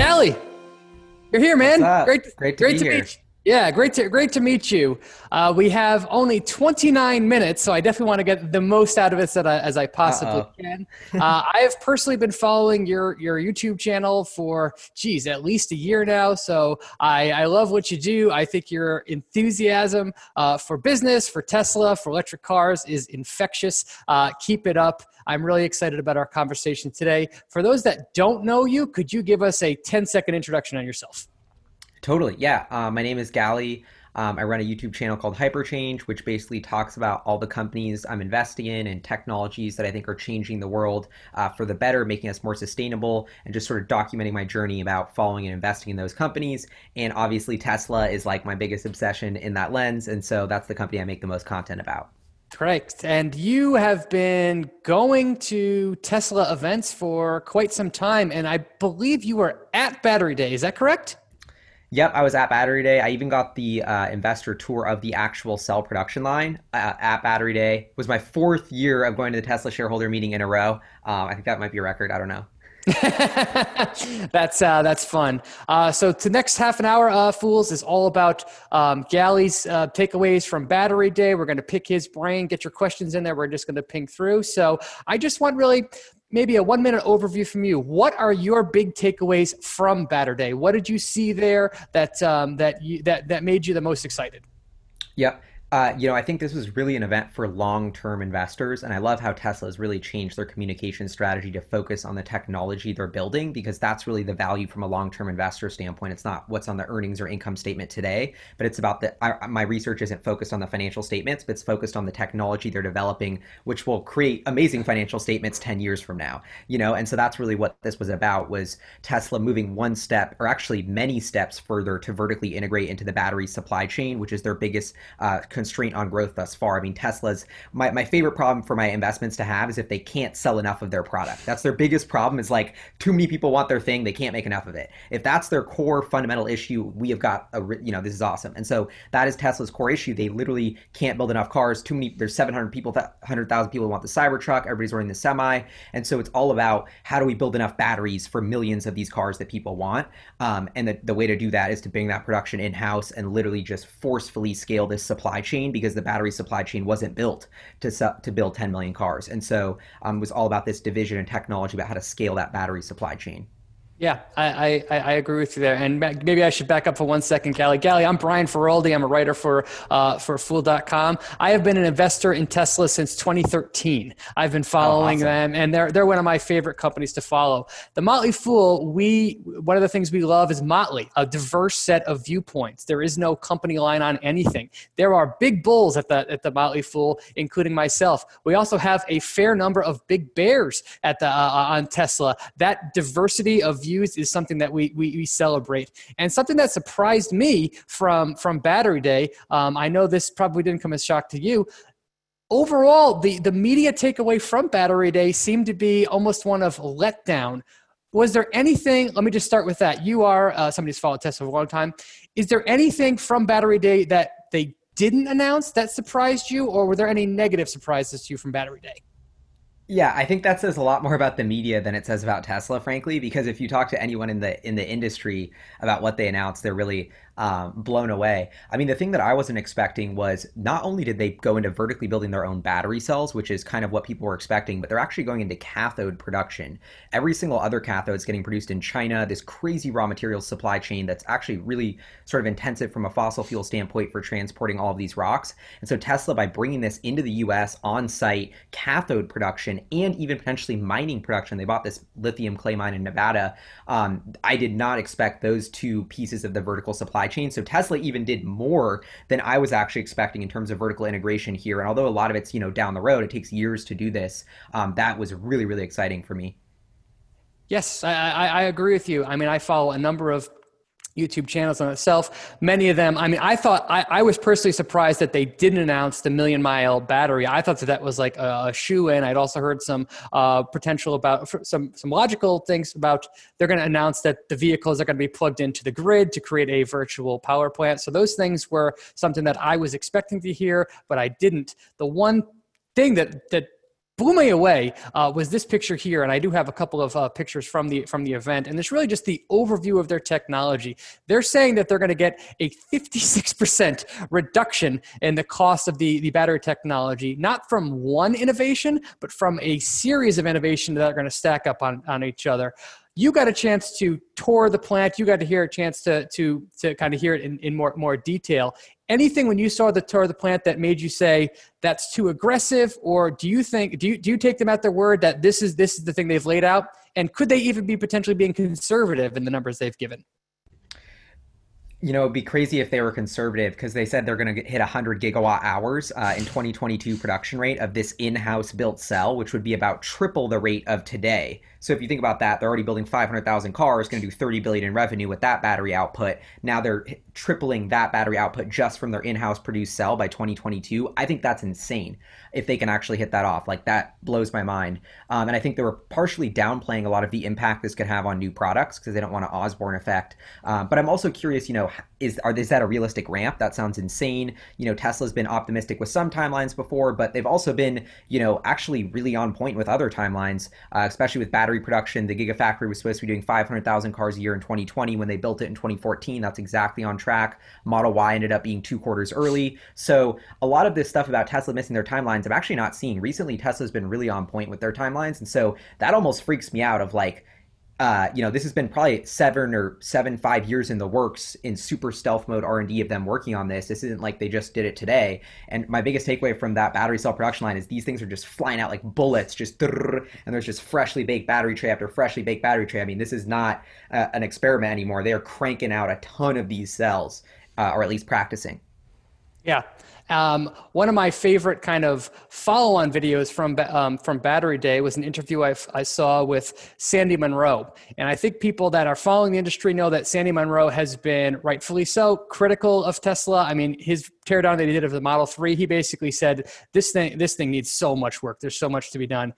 Gali, you're here, man. Great, great to, great to here. meet. Yeah, great to great to meet you. Uh, we have only 29 minutes, so I definitely want to get the most out of it as I, as I possibly Uh-oh. can. Uh, I have personally been following your your YouTube channel for, geez, at least a year now. So I, I love what you do. I think your enthusiasm uh, for business, for Tesla, for electric cars is infectious. Uh, keep it up. I'm really excited about our conversation today. For those that don't know you, could you give us a 10 second introduction on yourself? Totally. Yeah. Uh, my name is Gali. Um, I run a YouTube channel called Hyperchange, which basically talks about all the companies I'm investing in and technologies that I think are changing the world uh, for the better, making us more sustainable, and just sort of documenting my journey about following and investing in those companies. And obviously, Tesla is like my biggest obsession in that lens. And so that's the company I make the most content about. Correct. And you have been going to Tesla events for quite some time. And I believe you were at Battery Day. Is that correct? Yep, I was at Battery Day. I even got the uh, investor tour of the actual cell production line uh, at Battery Day. It was my fourth year of going to the Tesla shareholder meeting in a row. Um, I think that might be a record. I don't know. that's uh, that's fun. Uh, so the next half an hour, uh, fools, is all about um, Gali's uh, takeaways from Battery Day. We're going to pick his brain, get your questions in there. We're just going to ping through. So I just want really maybe a one minute overview from you. What are your big takeaways from Battery Day? What did you see there that um, that you that that made you the most excited? Yep. Uh, you know, I think this was really an event for long-term investors, and I love how Tesla has really changed their communication strategy to focus on the technology they're building because that's really the value from a long-term investor standpoint. It's not what's on the earnings or income statement today, but it's about the. My research isn't focused on the financial statements, but it's focused on the technology they're developing, which will create amazing financial statements ten years from now. You know, and so that's really what this was about: was Tesla moving one step, or actually many steps further, to vertically integrate into the battery supply chain, which is their biggest. Uh, constraint on growth thus far. I mean, Tesla's my, my favorite problem for my investments to have is if they can't sell enough of their product. That's their biggest problem is like too many people want their thing, they can't make enough of it. If that's their core fundamental issue, we have got a you know, this is awesome. And so that is Tesla's core issue. They literally can't build enough cars. Too many there's 700 people 100,000 people want the Cybertruck, everybody's running the semi. And so it's all about how do we build enough batteries for millions of these cars that people want? Um, and the, the way to do that is to bring that production in-house and literally just forcefully scale this supply chain because the battery supply chain wasn't built to to build 10 million cars. And so um, it was all about this division and technology about how to scale that battery supply chain. Yeah, I, I, I, agree with you there. And maybe I should back up for one second, Gali. Gali, I'm Brian Feroldi. I'm a writer for, uh, for Fool.com. I have been an investor in Tesla since 2013. I've been following oh, awesome. them, and they're, they're one of my favorite companies to follow. The Motley Fool, we, one of the things we love is Motley, a diverse set of viewpoints. There is no company line on anything. There are big bulls at the, at the Motley Fool, including myself. We also have a fair number of big bears at the, uh, on Tesla. That diversity of views is something that we, we, we celebrate. And something that surprised me from, from Battery Day, um, I know this probably didn't come as shock to you. Overall, the, the media takeaway from Battery Day seemed to be almost one of letdown. Was there anything, let me just start with that. You are uh, somebody who's followed Tesla for a long time. Is there anything from Battery Day that they didn't announce that surprised you, or were there any negative surprises to you from Battery Day? Yeah, I think that says a lot more about the media than it says about Tesla, frankly. Because if you talk to anyone in the in the industry about what they announced, they're really um, blown away. I mean, the thing that I wasn't expecting was not only did they go into vertically building their own battery cells, which is kind of what people were expecting, but they're actually going into cathode production. Every single other cathode is getting produced in China, this crazy raw material supply chain that's actually really sort of intensive from a fossil fuel standpoint for transporting all of these rocks. And so Tesla, by bringing this into the US on site cathode production and even potentially mining production, they bought this lithium clay mine in Nevada. Um, I did not expect those two pieces of the vertical supply chain. So Tesla even did more than I was actually expecting in terms of vertical integration here. And although a lot of it's you know down the road, it takes years to do this. Um, that was really really exciting for me. Yes, I, I, I agree with you. I mean, I follow a number of YouTube channels on itself. Many of them, I mean, I thought, I, I, was personally surprised that they didn't announce the million mile battery. I thought that that was like a, a shoe in. I'd also heard some uh, potential about some, some logical things about they're going to announce that the vehicles are going to be plugged into the grid to create a virtual power plant. So those things were something that I was expecting to hear, but I didn't. The one thing that, that blew me away uh, was this picture here, and I do have a couple of uh, pictures from the from the event, and it's really just the overview of their technology. They're saying that they're going to get a 56% reduction in the cost of the the battery technology, not from one innovation, but from a series of innovations that are going to stack up on on each other you got a chance to tour the plant. You got to hear a chance to to to kind of hear it in, in more more detail. Anything when you saw the tour of the plant that made you say that's too aggressive or do you think do you, do you take them at their word that this is this is the thing they've laid out? And could they even be potentially being conservative in the numbers they've given? You know, it'd be crazy if they were conservative because they said they're going to hit 100 gigawatt hours uh, in 2022 production rate of this in-house built cell, which would be about triple the rate of today. So if you think about that, they're already building 500,000 cars, going to do 30 billion in revenue with that battery output. Now they're tripling that battery output just from their in-house produced cell by 2022. I think that's insane if they can actually hit that off. Like that blows my mind. Um, and I think they were partially downplaying a lot of the impact this could have on new products because they don't want an Osborne effect. Um, but I'm also curious, you know, is are is that a realistic ramp? That sounds insane. You know, Tesla's been optimistic with some timelines before, but they've also been, you know, actually really on point with other timelines, uh, especially with battery production. The Gigafactory was supposed to be doing 500,000 cars a year in 2020. When they built it in 2014, that's exactly on track. Model Y ended up being two quarters early. So a lot of this stuff about Tesla missing their timelines, I'm actually not seeing. Recently, Tesla's been really on point with their timelines. And so that almost freaks me out of like, uh, you know, this has been probably seven or seven, five years in the works in super stealth mode R and D of them working on this. This isn't like they just did it today. And my biggest takeaway from that battery cell production line is these things are just flying out like bullets, just and there's just freshly baked battery tray after freshly baked battery tray. I mean, this is not uh, an experiment anymore. They are cranking out a ton of these cells, uh, or at least practicing. Yeah, um, one of my favorite kind of follow-on videos from um, from Battery Day was an interview I, I saw with Sandy Munro, and I think people that are following the industry know that Sandy Munro has been rightfully so critical of Tesla. I mean, his teardown that he did of the Model Three, he basically said this thing this thing needs so much work. There's so much to be done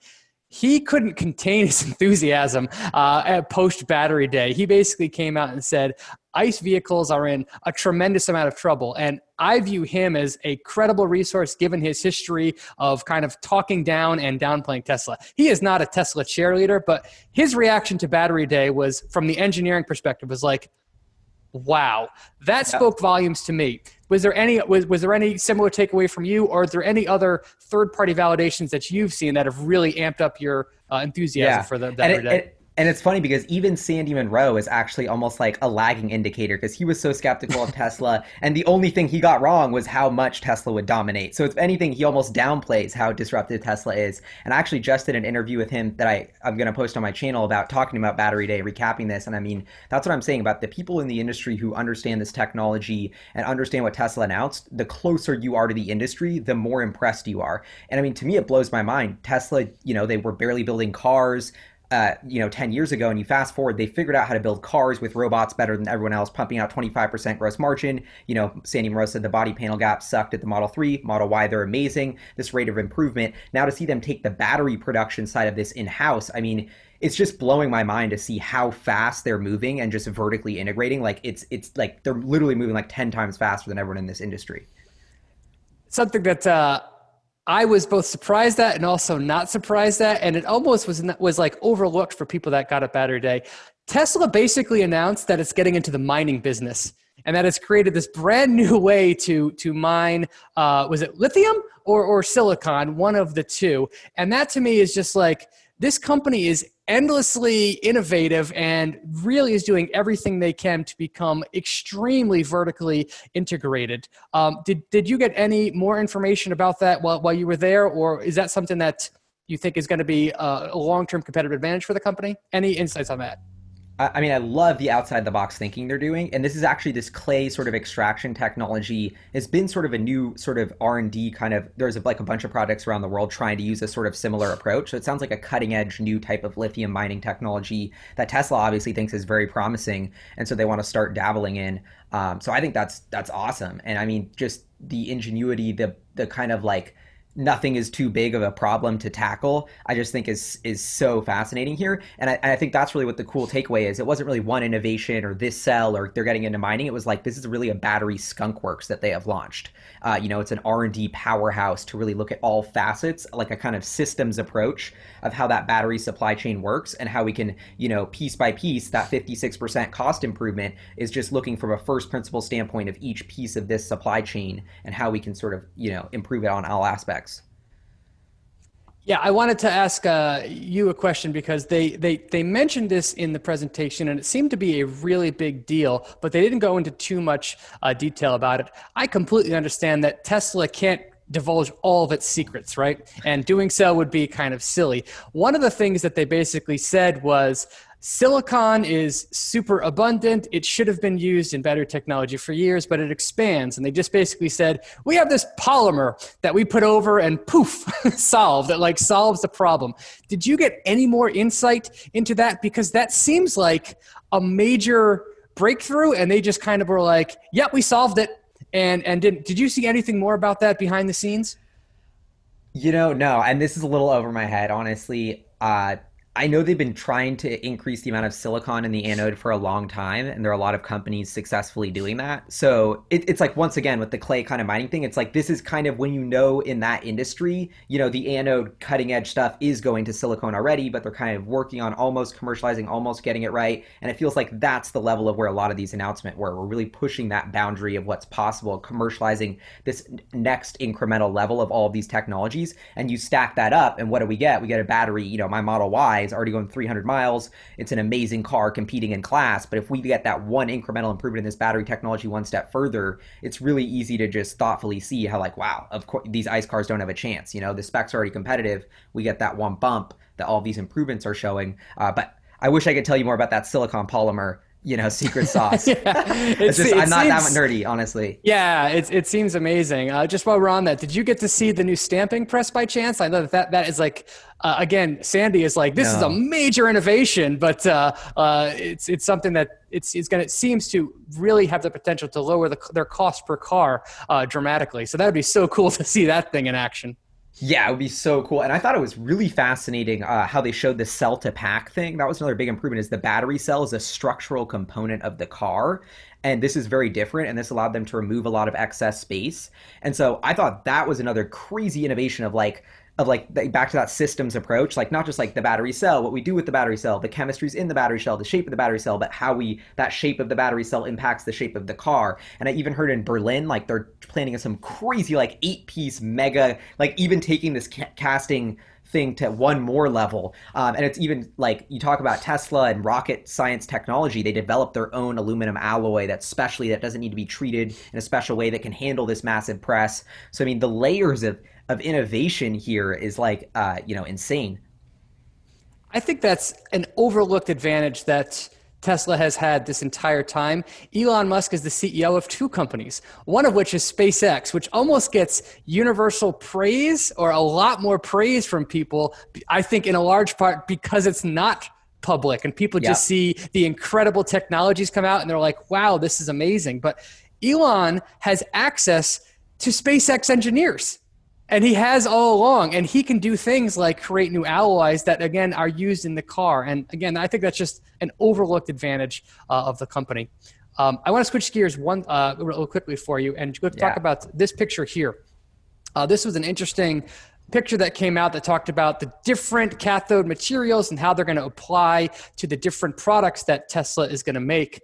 he couldn't contain his enthusiasm uh, at post battery day. He basically came out and said, ICE vehicles are in a tremendous amount of trouble. And I view him as a credible resource given his history of kind of talking down and downplaying Tesla. He is not a Tesla cheerleader, but his reaction to battery day was, from the engineering perspective, was like, wow, that spoke volumes to me was there any was, was there any similar takeaway from you or are there any other third party validations that you've seen that have really amped up your uh, enthusiasm yeah. for the, that and it's funny because even Sandy Munro is actually almost like a lagging indicator because he was so skeptical of Tesla. And the only thing he got wrong was how much Tesla would dominate. So, if anything, he almost downplays how disruptive Tesla is. And I actually just did an interview with him that I, I'm going to post on my channel about talking about Battery Day, recapping this. And I mean, that's what I'm saying about the people in the industry who understand this technology and understand what Tesla announced. The closer you are to the industry, the more impressed you are. And I mean, to me, it blows my mind. Tesla, you know, they were barely building cars uh, you know, 10 years ago, and you fast forward, they figured out how to build cars with robots better than everyone else, pumping out 25% gross margin. You know, Sandy Munro said the body panel gap sucked at the Model 3, Model Y, they're amazing. This rate of improvement. Now to see them take the battery production side of this in house, I mean, it's just blowing my mind to see how fast they're moving and just vertically integrating. Like it's it's like they're literally moving like 10 times faster than everyone in this industry. Something that uh, I was both surprised at and also not surprised at, and it almost was was like overlooked for people that got a Battery Day. Tesla basically announced that it's getting into the mining business, and that it's created this brand new way to to mine. Uh, was it lithium or or silicon? One of the two, and that to me is just like this company is endlessly innovative and really is doing everything they can to become extremely vertically integrated. Um, did, did you get any more information about that while, while you were there, or is that something that you think is going to be a long term competitive advantage for the company? Any insights on that? I mean, I love the outside the box thinking they're doing, and this is actually this clay sort of extraction technology has been sort of a new sort of R and D kind of. There's like a bunch of projects around the world trying to use a sort of similar approach. So it sounds like a cutting edge new type of lithium mining technology that Tesla obviously thinks is very promising, and so they want to start dabbling in. Um, so I think that's that's awesome, and I mean, just the ingenuity, the the kind of like nothing is too big of a problem to tackle. I just think is is so fascinating here, and I, and I, think that's really what the cool takeaway is. It wasn't really one innovation or this cell or they're getting into mining. It was like this is really a battery skunk works that they have launched. Uh, you know, it's an R and D powerhouse to really look at all facets, like a kind of systems approach of how that battery supply chain works and how we can, you know, piece by piece, that 56% cost improvement is just looking from a first principle standpoint of each piece of this supply chain and how we can sort of, you know, improve it on all aspects. Yeah, I wanted to ask uh, you a question because they, they, they mentioned this in the presentation and it seemed to be a really big deal, but they didn't go into too much uh, detail about it. I completely understand that Tesla can't divulge all of its secrets, right? And doing so would be kind of silly. One of the things that they basically said was Silicon is super abundant. It should have been used in battery technology for years, but it expands. And they just basically said, we have this polymer that we put over and poof, solved. It like solves the problem. Did you get any more insight into that? Because that seems like a major breakthrough. And they just kind of were like, yep, we solved it. And, and did, did you see anything more about that behind the scenes? You know, no. And this is a little over my head, honestly. Uh, I know they've been trying to increase the amount of silicon in the anode for a long time, and there are a lot of companies successfully doing that. So it, it's like once again with the clay kind of mining thing, it's like this is kind of when you know in that industry, you know, the anode cutting edge stuff is going to silicon already, but they're kind of working on almost commercializing, almost getting it right, and it feels like that's the level of where a lot of these announcements were. We're really pushing that boundary of what's possible, commercializing this next incremental level of all of these technologies, and you stack that up, and what do we get? We get a battery. You know, my Model Y is already going 300 miles. It's an amazing car competing in class. But if we get that one incremental improvement in this battery technology one step further, it's really easy to just thoughtfully see how, like, wow, of course, these ICE cars don't have a chance. You know, the specs are already competitive. We get that one bump that all these improvements are showing. Uh, but I wish I could tell you more about that silicon polymer you know secret sauce. yeah, just, I'm not seems, that nerdy, honestly. Yeah, it it seems amazing. Uh, just while we're on that, did you get to see the new stamping press by chance? I know that that, that is like uh, again, Sandy is like this no. is a major innovation, but uh, uh, it's it's something that it's it's gonna it seems to really have the potential to lower the, their cost per car uh, dramatically. So that would be so cool to see that thing in action. Yeah, it would be so cool. And I thought it was really fascinating uh, how they showed the cell to pack thing. That was another big improvement is the battery cell is a structural component of the car. And this is very different. And this allowed them to remove a lot of excess space. And so I thought that was another crazy innovation of like, of like back to that systems approach like not just like the battery cell what we do with the battery cell the chemistries in the battery cell the shape of the battery cell but how we that shape of the battery cell impacts the shape of the car and i even heard in berlin like they're planning some crazy like eight piece mega like even taking this ca- casting thing to one more level. Um, and it's even like you talk about Tesla and rocket science technology. They develop their own aluminum alloy that's specially that doesn't need to be treated in a special way that can handle this massive press. So I mean, the layers of of innovation here is like uh, you know insane. I think that's an overlooked advantage that Tesla has had this entire time. Elon Musk is the CEO of two companies, one of which is SpaceX, which almost gets universal praise or a lot more praise from people. I think in a large part because it's not public and people just see the incredible technologies come out and they're like, wow, this is amazing. But Elon has access to SpaceX engineers and he has all along and he can do things like create new alloys that again are used in the car. And again i think that's just an overlooked advantage uh, of the company. Um, i want to switch gears one uh, real quickly for you and let's yeah. talk about this picture here. Uh, this was an interesting picture that came out that talked about the different cathode materials and how they're going to apply to the different products that tesla is going to make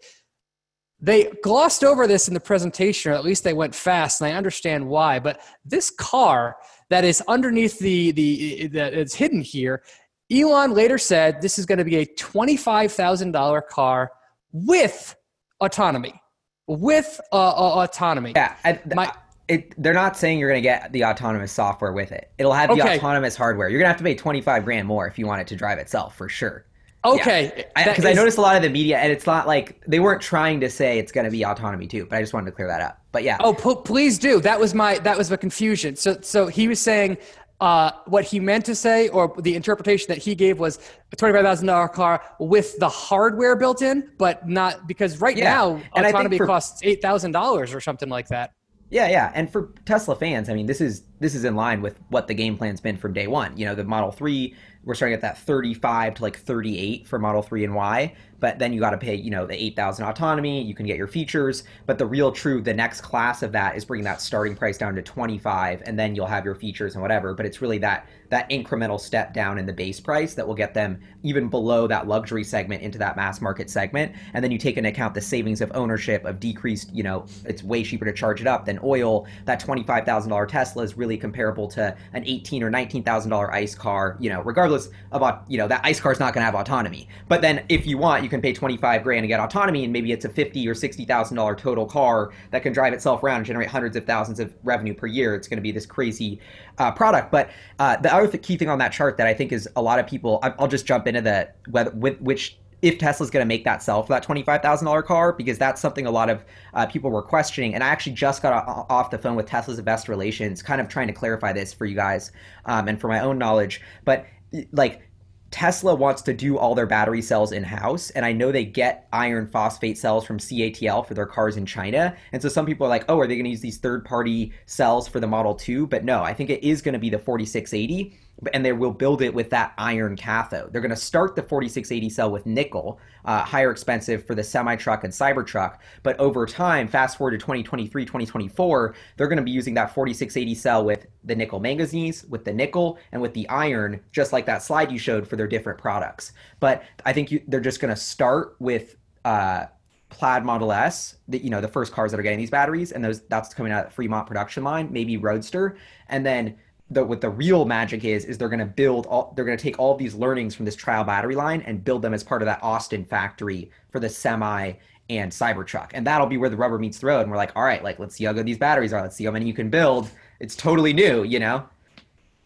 they glossed over this in the presentation, or at least they went fast, and I understand why. But this car that is underneath the the that is hidden here, Elon later said this is going to be a twenty five thousand dollar car with autonomy, with uh, uh, autonomy. Yeah, I, My, it, they're not saying you're going to get the autonomous software with it. It'll have the okay. autonomous hardware. You're going to have to pay 25 grand more if you want it to drive itself for sure. Okay, because yeah. I, I, noticed a lot of the media, and it's not like they weren't trying to say it's going to be autonomy too, but I just wanted to clear that up. But yeah. Oh, p- please do. That was my that was the confusion. So so he was saying uh, what he meant to say, or the interpretation that he gave was a twenty-five thousand dollar car with the hardware built in, but not because right yeah. now and autonomy for, costs eight thousand dollars or something like that. Yeah, yeah. And for Tesla fans, I mean, this is this is in line with what the game plan's been from day one. You know, the Model 3 we're starting at that 35 to like 38 for Model 3 and Y, but then you got to pay, you know, the 8,000 autonomy, you can get your features, but the real true the next class of that is bringing that starting price down to 25 and then you'll have your features and whatever, but it's really that that incremental step down in the base price that will get them even below that luxury segment into that mass market segment, and then you take into account the savings of ownership of decreased, you know, it's way cheaper to charge it up than oil. That $25,000 Tesla is really comparable to an 18 or $19,000 ICE car, you know, regardless of you know that ice car is not going to have autonomy. But then if you want, you can pay 25 grand to get autonomy, and maybe it's a 50 or 60 thousand dollar total car that can drive itself around and generate hundreds of thousands of revenue per year. It's going to be this crazy uh, product. But uh, the other key thing on that chart that I think is a lot of people, I'll just jump into the whether with which if Tesla's going to make that cell for that $25,000 car, because that's something a lot of uh, people were questioning. And I actually just got off the phone with Tesla's investor relations, kind of trying to clarify this for you guys um, and for my own knowledge. But like Tesla wants to do all their battery cells in house, and I know they get iron phosphate cells from CATL for their cars in China. And so some people are like, "Oh, are they going to use these third-party cells for the Model 2?" But no, I think it is going to be the 4680 and they will build it with that iron cathode. They're going to start the 4680 cell with nickel, uh, higher expensive for the semi truck and Cybertruck. But over time, fast forward to 2023, 2024, they're going to be using that 4680 cell with the nickel manganese, with the nickel, and with the iron, just like that slide you showed for their different products. But I think you, they're just going to start with. Uh, Plaid Model S, the, you know, the first cars that are getting these batteries, and those that's coming out of Fremont production line, maybe Roadster, and then the what the real magic is is they're going to build all they're going to take all these learnings from this trial battery line and build them as part of that Austin factory for the semi and Cybertruck. And that'll be where the rubber meets the road. And we're like, all right, like let's see how good these batteries are. Let's see how many you can build. It's totally new, you know?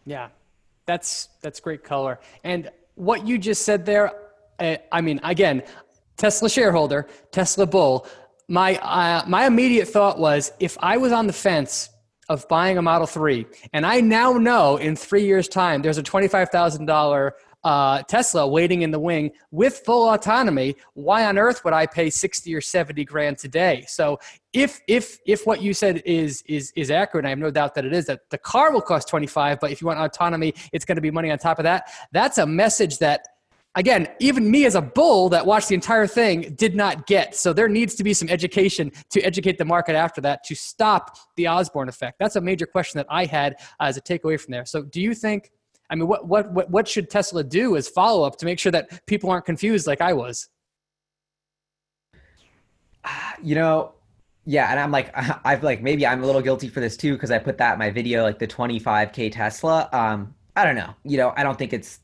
Yeah. That's that's great color. And what you just said there, uh, I mean, again, Tesla shareholder, Tesla bull. My uh, my immediate thought was if I was on the fence of buying a Model 3, and I now know in three years' time there's a $25,000 uh, Tesla waiting in the wing with full autonomy, why on earth would I pay 60 or 70 grand today? So if if if what you said is is is accurate, I have no doubt that it is that the car will cost 25, but if you want autonomy, it's going to be money on top of that. That's a message that again, even me as a bull that watched the entire thing did not get. So there needs to be some education to educate the market after that to stop the Osborne effect. That's a major question that I had as a takeaway from there. So do you think? I mean, what what what, what should Tesla do as follow up to make sure that people aren't confused like I was? You know, yeah, and I'm like, I've like maybe I'm a little guilty for this too because I put that in my video, like the 25k Tesla. Um, I don't know. You know, I don't think it's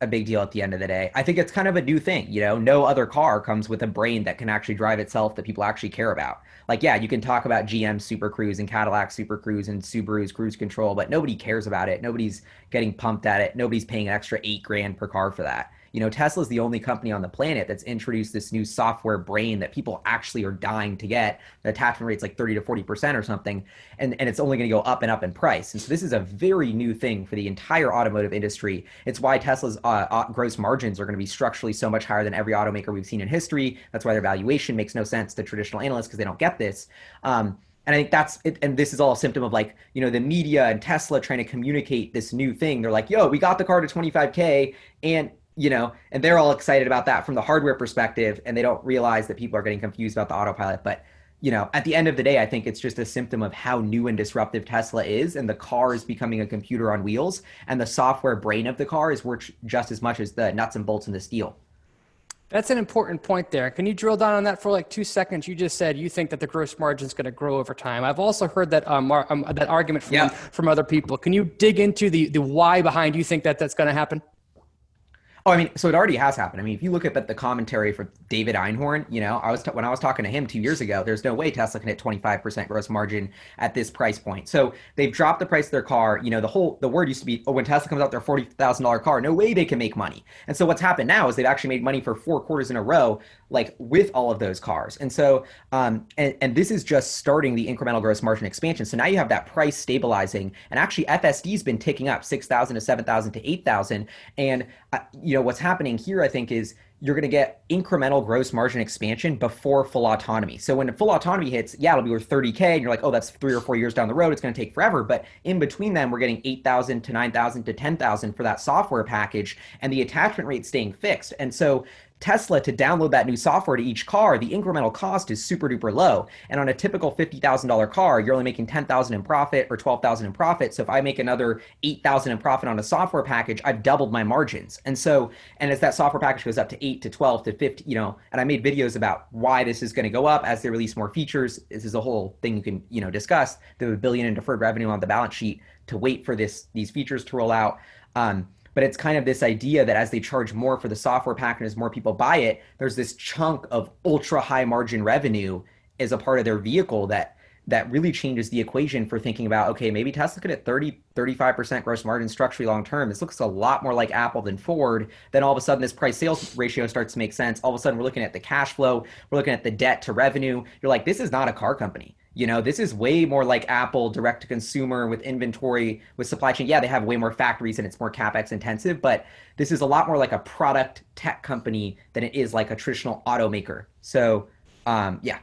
a big deal at the end of the day. I think it's kind of a new thing, you know. No other car comes with a brain that can actually drive itself that people actually care about. Like, yeah, you can talk about GM Super Cruise and Cadillac Super Cruise and Subaru's cruise control, but nobody cares about it. Nobody's getting pumped at it. Nobody's paying an extra eight grand per car for that you know, Tesla's the only company on the planet that's introduced this new software brain that people actually are dying to get. The attachment rate's like 30 to 40% or something. And, and it's only going to go up and up in price. And so this is a very new thing for the entire automotive industry. It's why Tesla's uh, uh gross margins are going to be structurally so much higher than every automaker we've seen in history. That's why their valuation makes no sense to traditional analysts because they don't get this. Um, and I think that's it. And this is all a symptom of like, you know, the media and Tesla trying to communicate this new thing. They're like, yo, we got the car to 25K. And you know, and they're all excited about that from the hardware perspective, and they don't realize that people are getting confused about the autopilot. But you know, at the end of the day, I think it's just a symptom of how new and disruptive Tesla is, and the car is becoming a computer on wheels, and the software brain of the car is worth just as much as the nuts and bolts in the steel. That's an important point there. Can you drill down on that for like two seconds? You just said you think that the gross margin is going to grow over time. I've also heard that um, um that argument from yeah. from other people. Can you dig into the the why behind you think that that's going to happen? Oh, I mean, so it already has happened. I mean, if you look at the commentary for David Einhorn, you know, I was t- when I was talking to him two years ago, there's no way Tesla can hit 25% gross margin at this price point. So they've dropped the price of their car. You know, the whole the word used to be, oh, when Tesla comes out their forty thousand dollar car, no way they can make money. And so what's happened now is they've actually made money for four quarters in a row, like with all of those cars. And so, um, and and this is just starting the incremental gross margin expansion. So now you have that price stabilizing, and actually FSD's been ticking up six thousand to seven thousand to eight thousand, and uh, you know what's happening here, I think, is you're going to get incremental gross margin expansion before full autonomy. So when full autonomy hits, yeah, it'll be worth 30K. And you're like, oh, that's three or four years down the road. It's going to take forever. But in between them, we're getting 8,000 to 9,000 to 10,000 for that software package. And the attachment rate staying fixed. And so Tesla to download that new software to each car, the incremental cost is super duper low. And on a typical $50,000 car, you're only making 10,000 in profit or 12,000 in profit. So if I make another 8,000 in profit on a software package, I've doubled my margins. And so, and as that software package goes up to 8 to 12 to 50, you know, and I made videos about why this is going to go up as they release more features. This is a whole thing you can, you know, discuss. The billion in deferred revenue on the balance sheet to wait for this these features to roll out. Um, but it's kind of this idea that as they charge more for the software pack and as more people buy it, there's this chunk of ultra high margin revenue as a part of their vehicle that that really changes the equation for thinking about okay maybe tesla could hit 30 35% gross margin structurally long term. This looks a lot more like apple than ford. Then all of a sudden this price sales ratio starts to make sense. All of a sudden we're looking at the cash flow. We're looking at the debt to revenue. You're like this is not a car company you know, this is way more like Apple direct to consumer with inventory, with supply chain. Yeah, they have way more factories and it's more capex intensive, but this is a lot more like a product tech company than it is like a traditional automaker. So, um, yeah.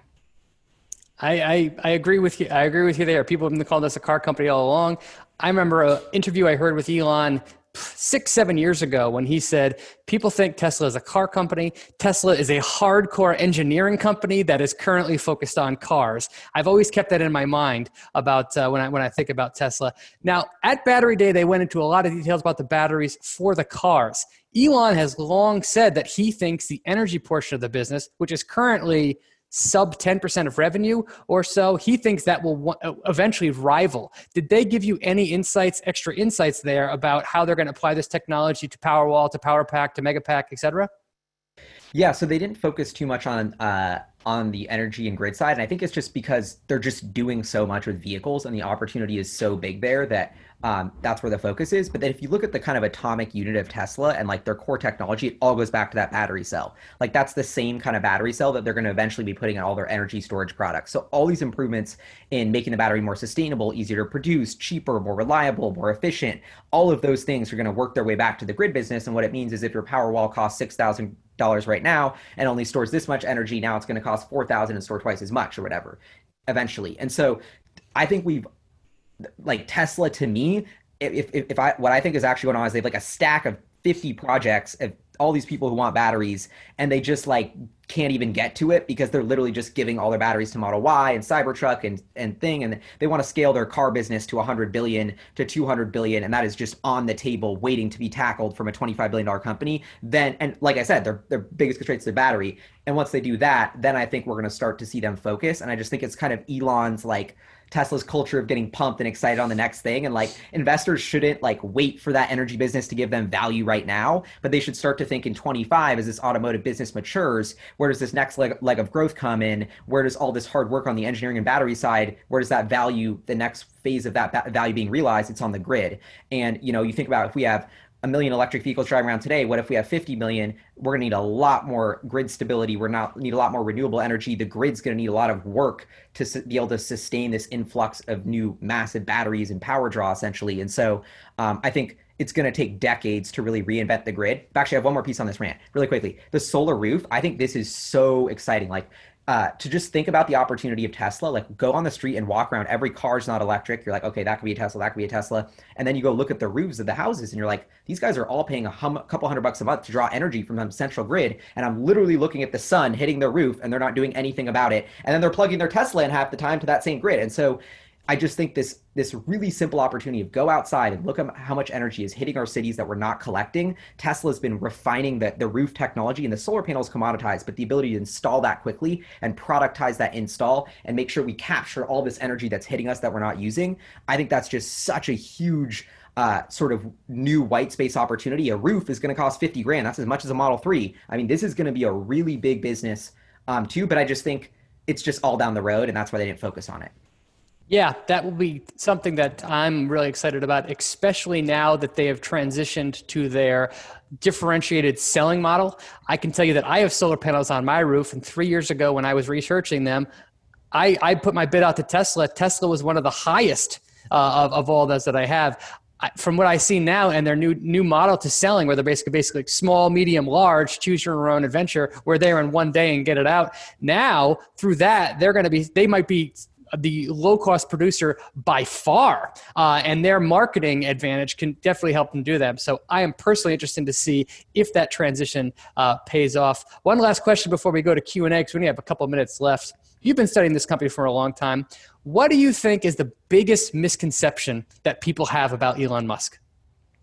I, I, I agree with you. I agree with you there. People have been calling us a car company all along. I remember an interview I heard with Elon six, seven years ago when he said, People think Tesla is a car company. Tesla is a hardcore engineering company that is currently focused on cars. I've always kept that in my mind about uh, when, I, when I think about Tesla. Now, at Battery Day, they went into a lot of details about the batteries for the cars. Elon has long said that he thinks the energy portion of the business, which is currently sub 10% of revenue or so, he thinks that will eventually rival. Did they give you any insights, extra insights there about how they're going to apply this technology to Powerwall, to PowerPack, to Megapack, et cetera? Yeah, so they didn't focus too much on uh, on the energy and grid side, and I think it's just because they're just doing so much with vehicles, and the opportunity is so big there that um, that's where the focus is. But then if you look at the kind of atomic unit of Tesla and like their core technology, it all goes back to that battery cell. Like that's the same kind of battery cell that they're going to eventually be putting in all their energy storage products. So all these improvements in making the battery more sustainable, easier to produce, cheaper, more reliable, more efficient, all of those things are going to work their way back to the grid business. And what it means is if your Powerwall costs six thousand dollars right now and only stores this much energy, now it's going to cost four thousand and store twice as much or whatever eventually. And so I think we've like Tesla to me, if, if, if I what I think is actually going on is they have like a stack of 50 projects of all these people who want batteries and they just like can't even get to it because they're literally just giving all their batteries to Model Y and Cybertruck and and thing and they want to scale their car business to 100 billion to 200 billion and that is just on the table waiting to be tackled from a 25 billion dollar company. Then and like I said their their biggest constraint is the battery. And once they do that then I think we're going to start to see them focus and I just think it's kind of Elon's like Tesla's culture of getting pumped and excited on the next thing. And like investors shouldn't like wait for that energy business to give them value right now, but they should start to think in 25 as this automotive business matures, where does this next leg, leg of growth come in? Where does all this hard work on the engineering and battery side, where does that value, the next phase of that value being realized? It's on the grid. And, you know, you think about if we have a million electric vehicles driving around today. What if we have 50 million? We're going to need a lot more grid stability. We're not need a lot more renewable energy. The grid's going to need a lot of work to su- be able to sustain this influx of new massive batteries and power draw, essentially. And so, um, I think it's going to take decades to really reinvent the grid. Actually, I have one more piece on this rant, really quickly. The solar roof. I think this is so exciting. Like uh, to just think about the opportunity of Tesla, like go on the street and walk around. Every car is not electric. You're like, okay, that could be a Tesla, that could be a Tesla. And then you go look at the roofs of the houses and you're like, these guys are all paying a hum- couple hundred bucks a month to draw energy from some central grid. And I'm literally looking at the sun hitting their roof and they're not doing anything about it. And then they're plugging their Tesla in half the time to that same grid. And so I just think this this really simple opportunity of go outside and look at how much energy is hitting our cities that we're not collecting. Tesla's been refining the, the roof technology and the solar panels commoditized, but the ability to install that quickly and productize that install and make sure we capture all this energy that's hitting us that we're not using. I think that's just such a huge uh, sort of new white space opportunity. A roof is going to cost 50 grand. That's as much as a Model 3. I mean, this is going to be a really big business um, too, but I just think it's just all down the road and that's why they didn't focus on it. Yeah, that will be something that I'm really excited about, especially now that they have transitioned to their differentiated selling model. I can tell you that I have solar panels on my roof, and three years ago when I was researching them, I, I put my bid out to Tesla. Tesla was one of the highest uh, of, of all those that I have. from what I see now and their new new model to selling, where they're basically basically small, medium, large, choose your own adventure, where they're in one day and get it out. Now through that, they're going to be they might be the low cost producer by far, uh, and their marketing advantage can definitely help them do that. So I am personally interested to see if that transition uh, pays off. One last question before we go to Q and A, because we only have a couple minutes left. You've been studying this company for a long time. What do you think is the biggest misconception that people have about Elon Musk?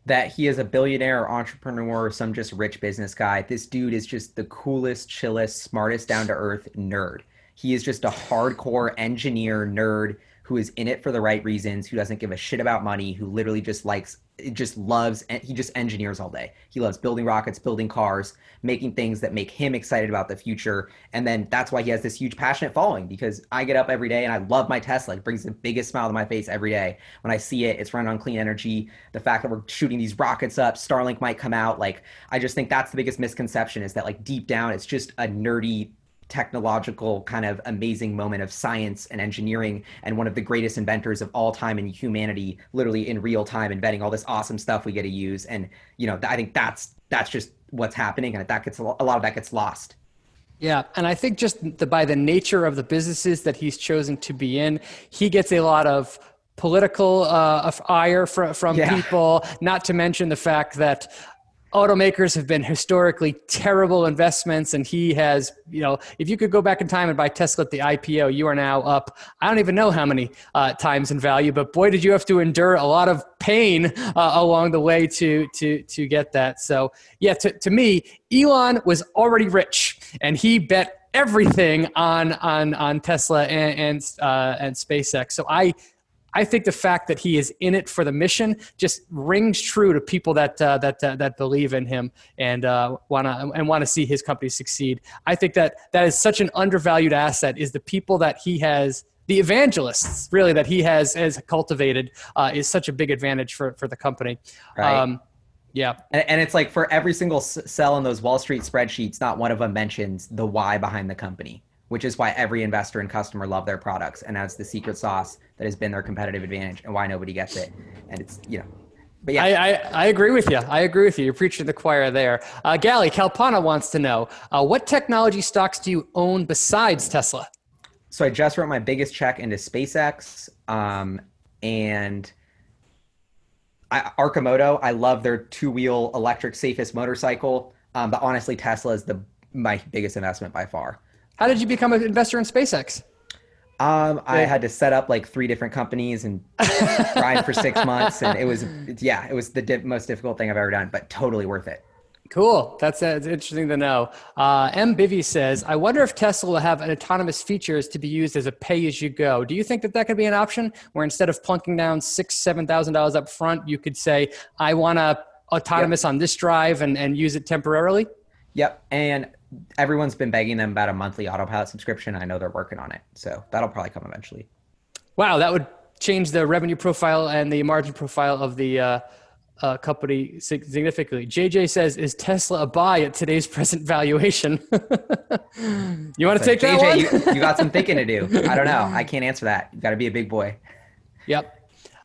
That he is a billionaire or entrepreneur or some just rich business guy. This dude is just the coolest, chillest, smartest, down to earth nerd. He is just a hardcore engineer nerd who is in it for the right reasons, who doesn't give a shit about money, who literally just likes, just loves, and he just engineers all day. He loves building rockets, building cars, making things that make him excited about the future. And then that's why he has this huge passionate following because I get up every day and I love my Tesla. It brings the biggest smile to my face every day. When I see it, it's running on clean energy. The fact that we're shooting these rockets up, Starlink might come out. Like, I just think that's the biggest misconception is that, like, deep down, it's just a nerdy technological kind of amazing moment of science and engineering and one of the greatest inventors of all time in humanity literally in real time inventing all this awesome stuff we get to use and you know i think that's that's just what's happening and that gets a lot of that gets lost yeah, and I think just the, by the nature of the businesses that he's chosen to be in, he gets a lot of political uh, ire from, from yeah. people. Not to mention the fact that automakers have been historically terrible investments and he has you know if you could go back in time and buy tesla at the ipo you are now up. I don't even know how many uh, times in value but boy did you have to endure a lot of pain uh, along the way to to to get that. So yeah to, to me elon was already rich and he bet everything on on on tesla and and, uh, and spacex. So i I think the fact that he is in it for the mission just rings true to people that uh, that uh, that believe in him and uh, wanna and want to see his company succeed. I think that that is such an undervalued asset. Is the people that he has. The evangelists, really, that he has has cultivated, uh, is such a big advantage for, for the company. Right. Um, yeah. And, and, it's like for every single cell in those Wall Street spreadsheets, not one of them mentions the why behind the company which is why every investor and customer love their products and that's the secret sauce that has been their competitive advantage and why nobody gets it and it's you know but yeah. I, I, I, agree with you. I agree with you. You're preaching the choir there. Uh, Gali, Kalpana wants to know uh, what technology stocks do you own besides Tesla? So I just wrote my biggest check into SpaceX um, and I, Arcimoto. I love their two wheel electric safest motorcycle. Um, but honestly, Tesla is the my biggest investment by far. How did you become an investor in SpaceX? Um, I had to set up like three different companies and grind for six months, and it was yeah, it was the di- most difficult thing I've ever done, but totally worth it. Cool. That's, uh, interesting to know. Uh, M. Bivy says, I wonder if Tesla will have an autonomous features to be used as a pay as you go. Do you think that that could be an option where instead of plunking down six, seven thousand dollars up front, you could say, I want to autonomous yep. on this drive and, and use it temporarily? Yep. And everyone's been begging them about a monthly autopilot subscription. I know they're working on it, so that'll probably come eventually. Wow, that would change the revenue profile and the margin profile of the uh, uh, company significantly. JJ says, "Is Tesla a buy at today's present valuation?" you want to take JJ, that one? you, you got some thinking to do. I don't know. I can't answer that. You got to be a big boy. Yep.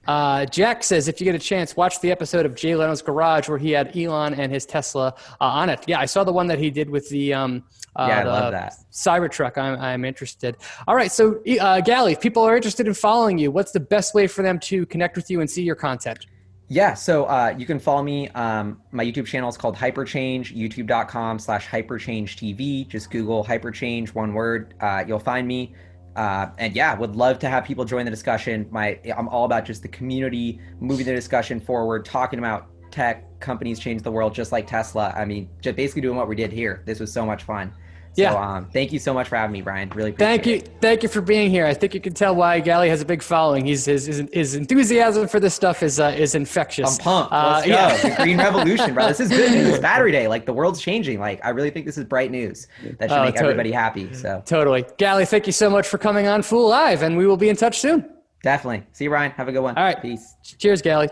Uh, Jack says, if you get a chance, watch the episode of Jay Leno's Garage where he had Elon and his Tesla uh, on it. Yeah, I saw the one that he did with the um, uh, yeah, I love that Cybertruck. I'm, I'm interested. All right, so uh, Gali, if people are interested in following you, what's the best way for them to connect with you and see your content? Yeah, so uh, you can follow me. Um, my YouTube channel is called Hyperchange, youtube.com slash hyperchange TV. Just Google Hyperchange, one word. Uh, you'll find me. Uh, and yeah, would love to have people join the discussion. My, I'm all about just the community, moving the discussion forward, talking about tech companies change the world, just like Tesla. I mean, just basically doing what we did here. This was so much fun. So, yeah. Um, thank you so much for having me, Brian. Really Thank you. It. Thank you for being here. I think you can tell why Gali has a big following. He's his his, his enthusiasm for this stuff is uh, is infectious. I'm pumped. Let's uh, go. Yeah. the green revolution, bro. This is good news. Battery day. Like the world's changing. Like I really think this is bright news that should uh, make everybody happy. So totally. Gali, thank you so much for coming on Fool Live, and we will be in touch soon. Definitely. See you, Ryan. Have a good one. All right. Peace. Cheers, Gali.